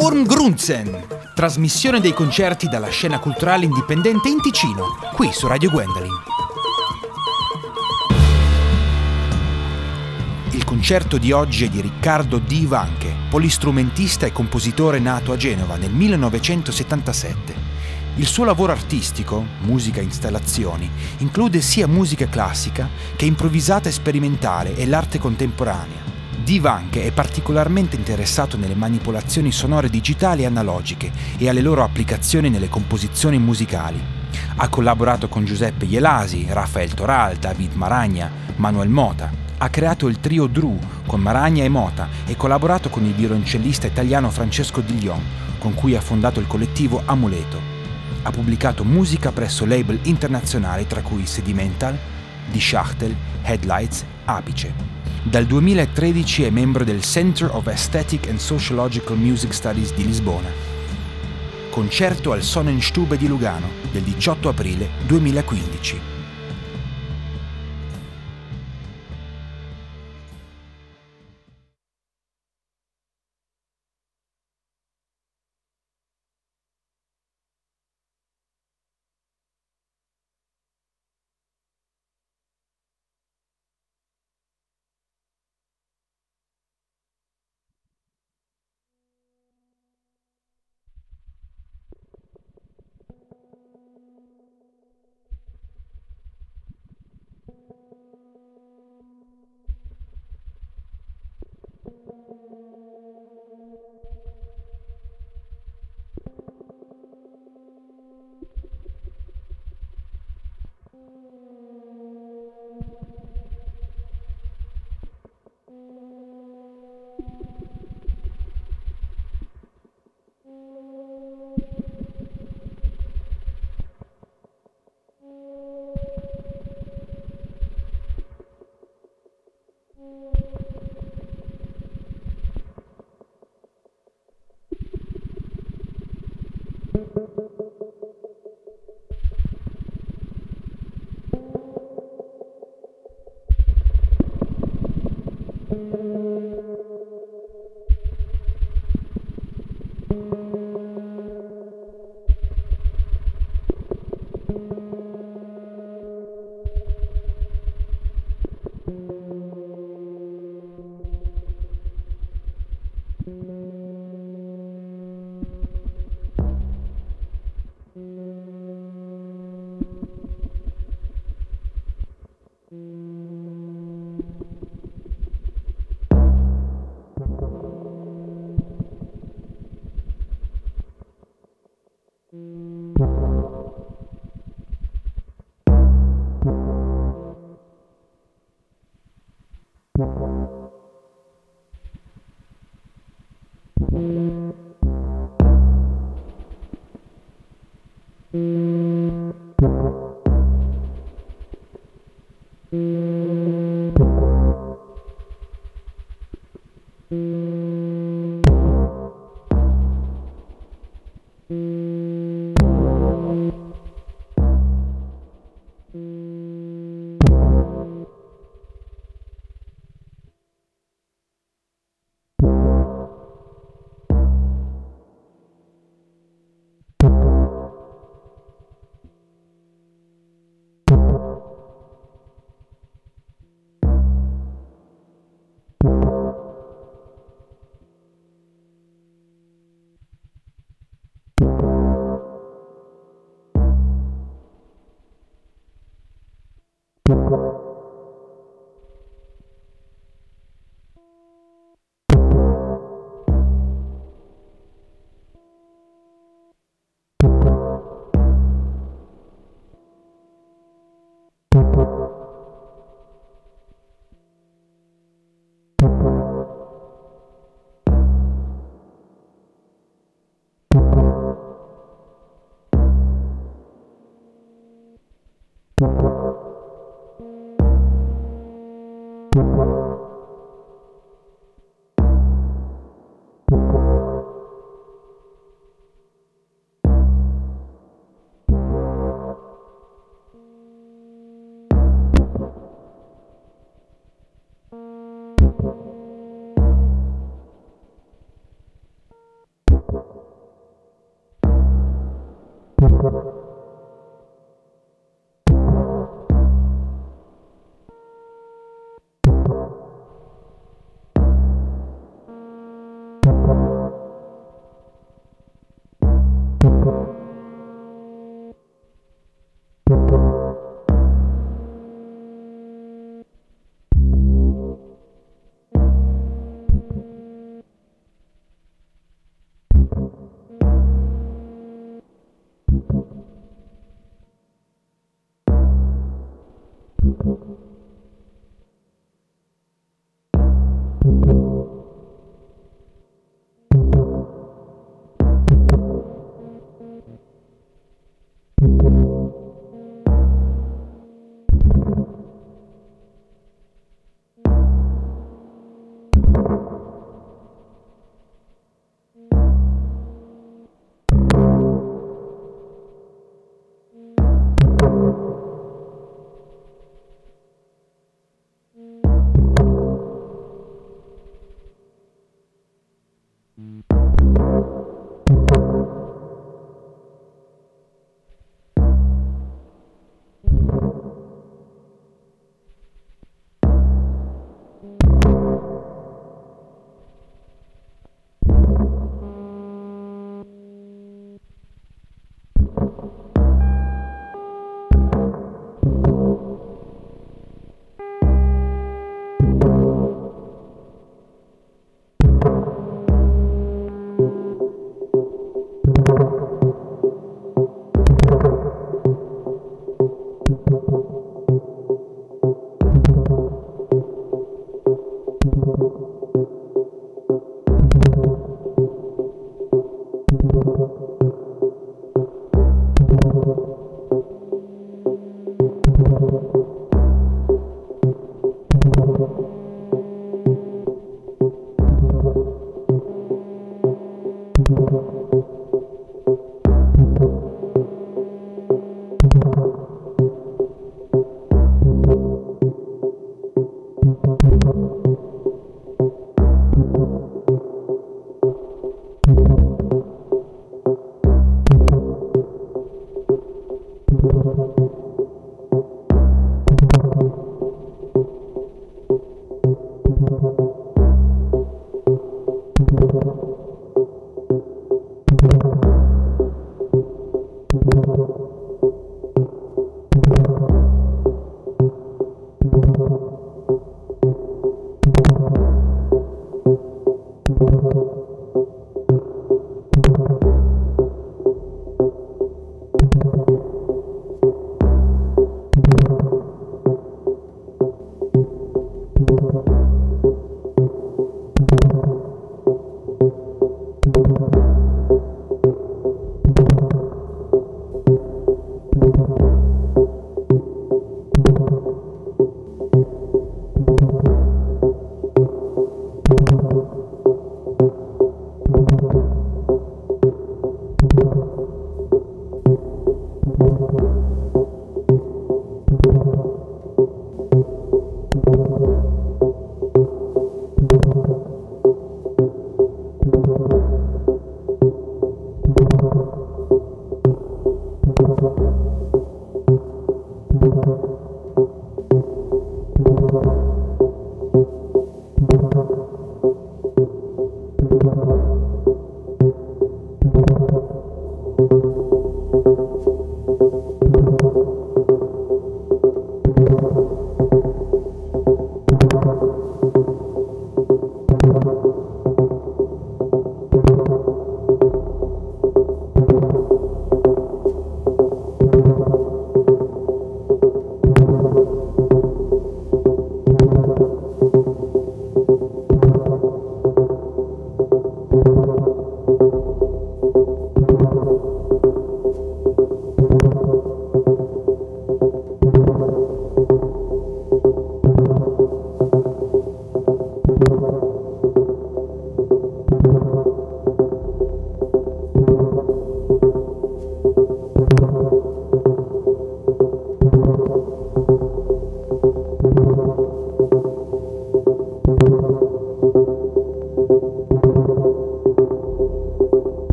Sturm Grunzen, trasmissione dei concerti dalla scena culturale indipendente in Ticino, qui su Radio Gwendolyn. Il concerto di oggi è di Riccardo Di Vanche, polistrumentista e compositore nato a Genova nel 1977. Il suo lavoro artistico, musica e installazioni, include sia musica classica che improvvisata e sperimentale e l'arte contemporanea. Divanche è particolarmente interessato nelle manipolazioni sonore digitali e analogiche e alle loro applicazioni nelle composizioni musicali. Ha collaborato con Giuseppe Ielasi, Rafael Toral, David Maragna, Manuel Mota. Ha creato il trio Drew con Maragna e Mota e collaborato con il violoncellista italiano Francesco Diglion, con cui ha fondato il collettivo Amuleto ha pubblicato musica presso label internazionali tra cui Sedimental, Die Schachtel, Headlights, Apice. Dal 2013 è membro del Center of Aesthetic and Sociological Music Studies di Lisbona. Concerto al Sonnenstube di Lugano del 18 aprile 2015.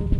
Thank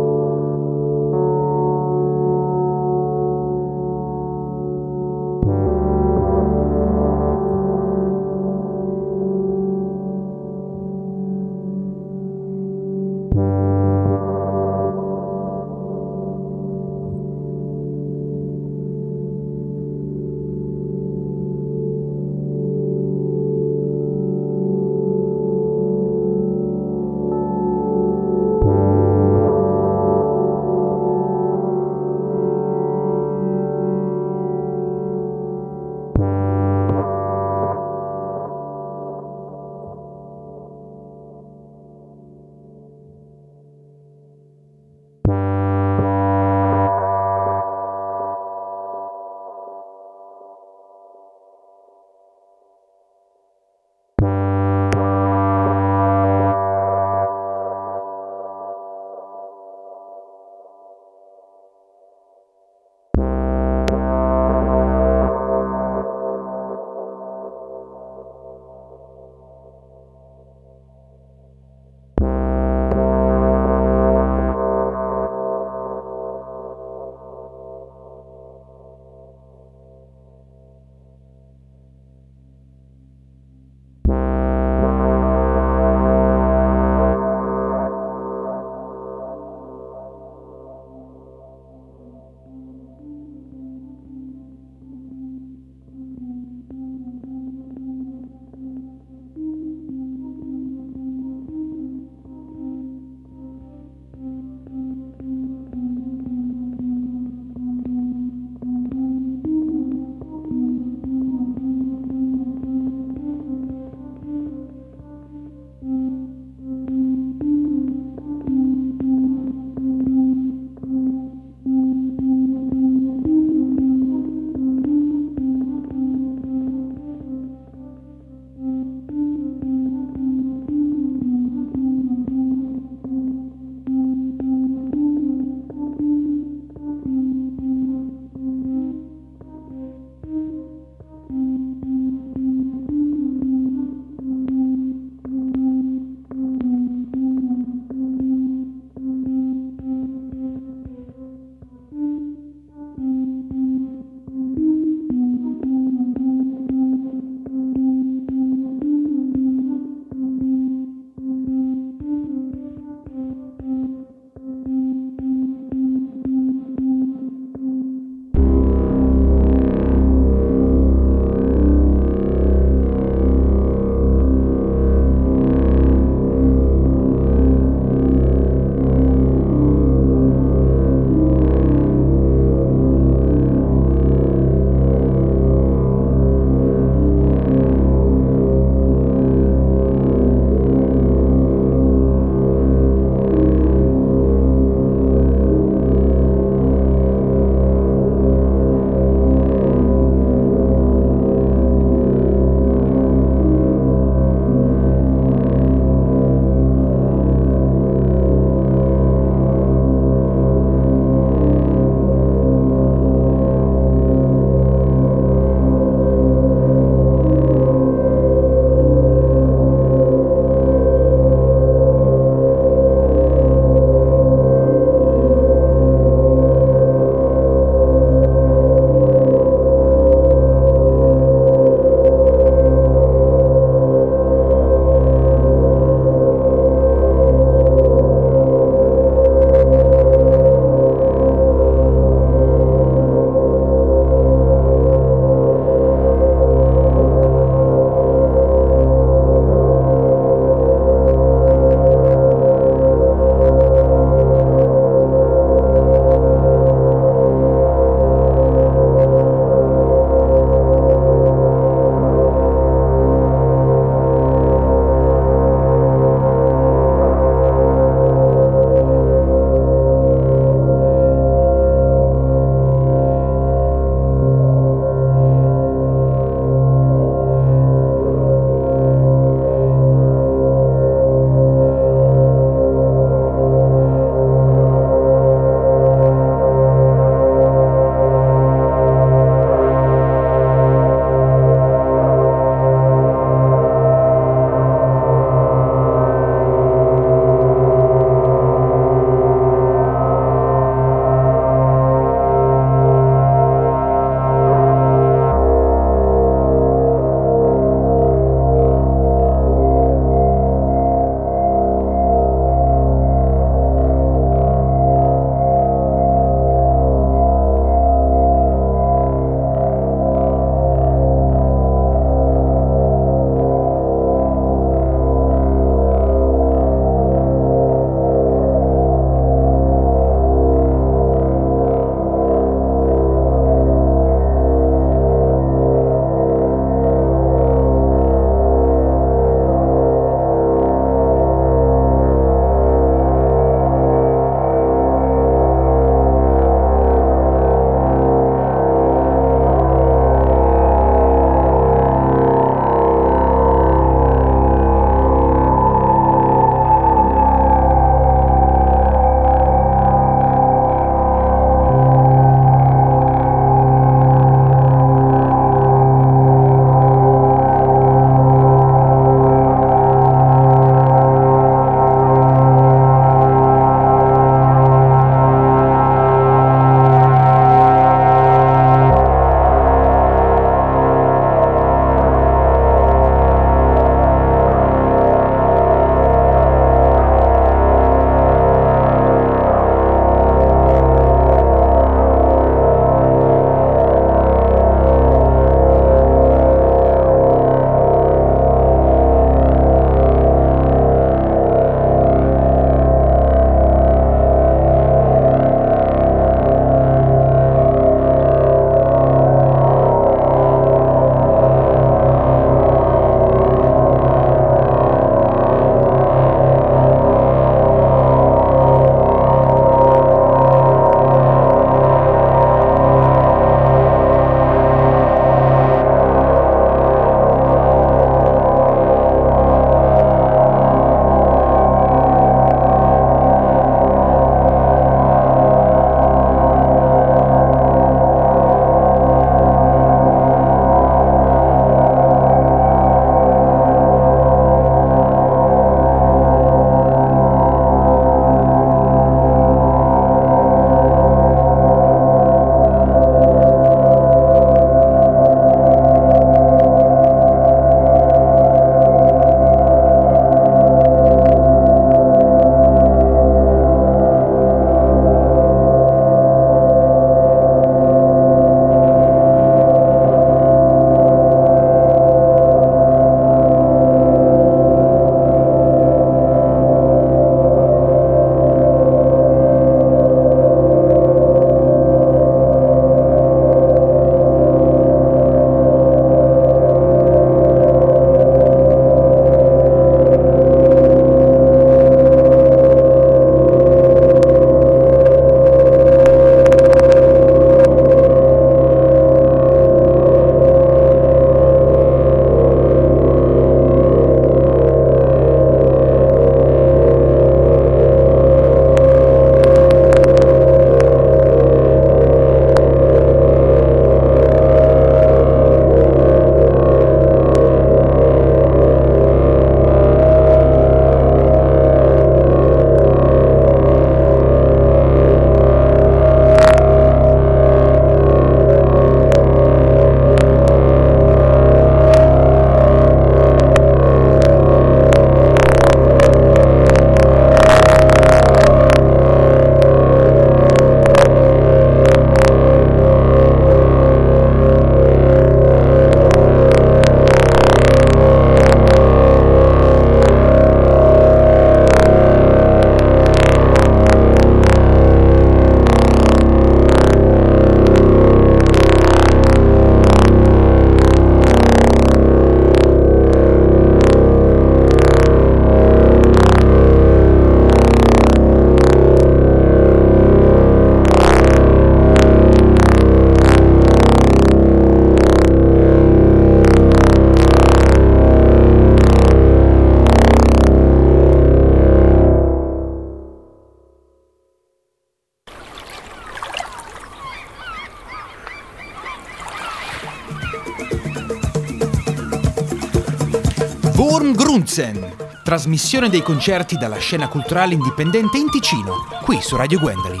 Wurmgrunzen, trasmissione dei concerti dalla scena culturale indipendente in Ticino, qui su Radio Gwendolyn.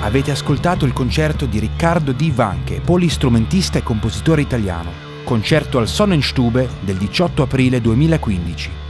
Avete ascoltato il concerto di Riccardo Di Vanche, polistrumentista e compositore italiano, concerto al Sonnenstube del 18 aprile 2015.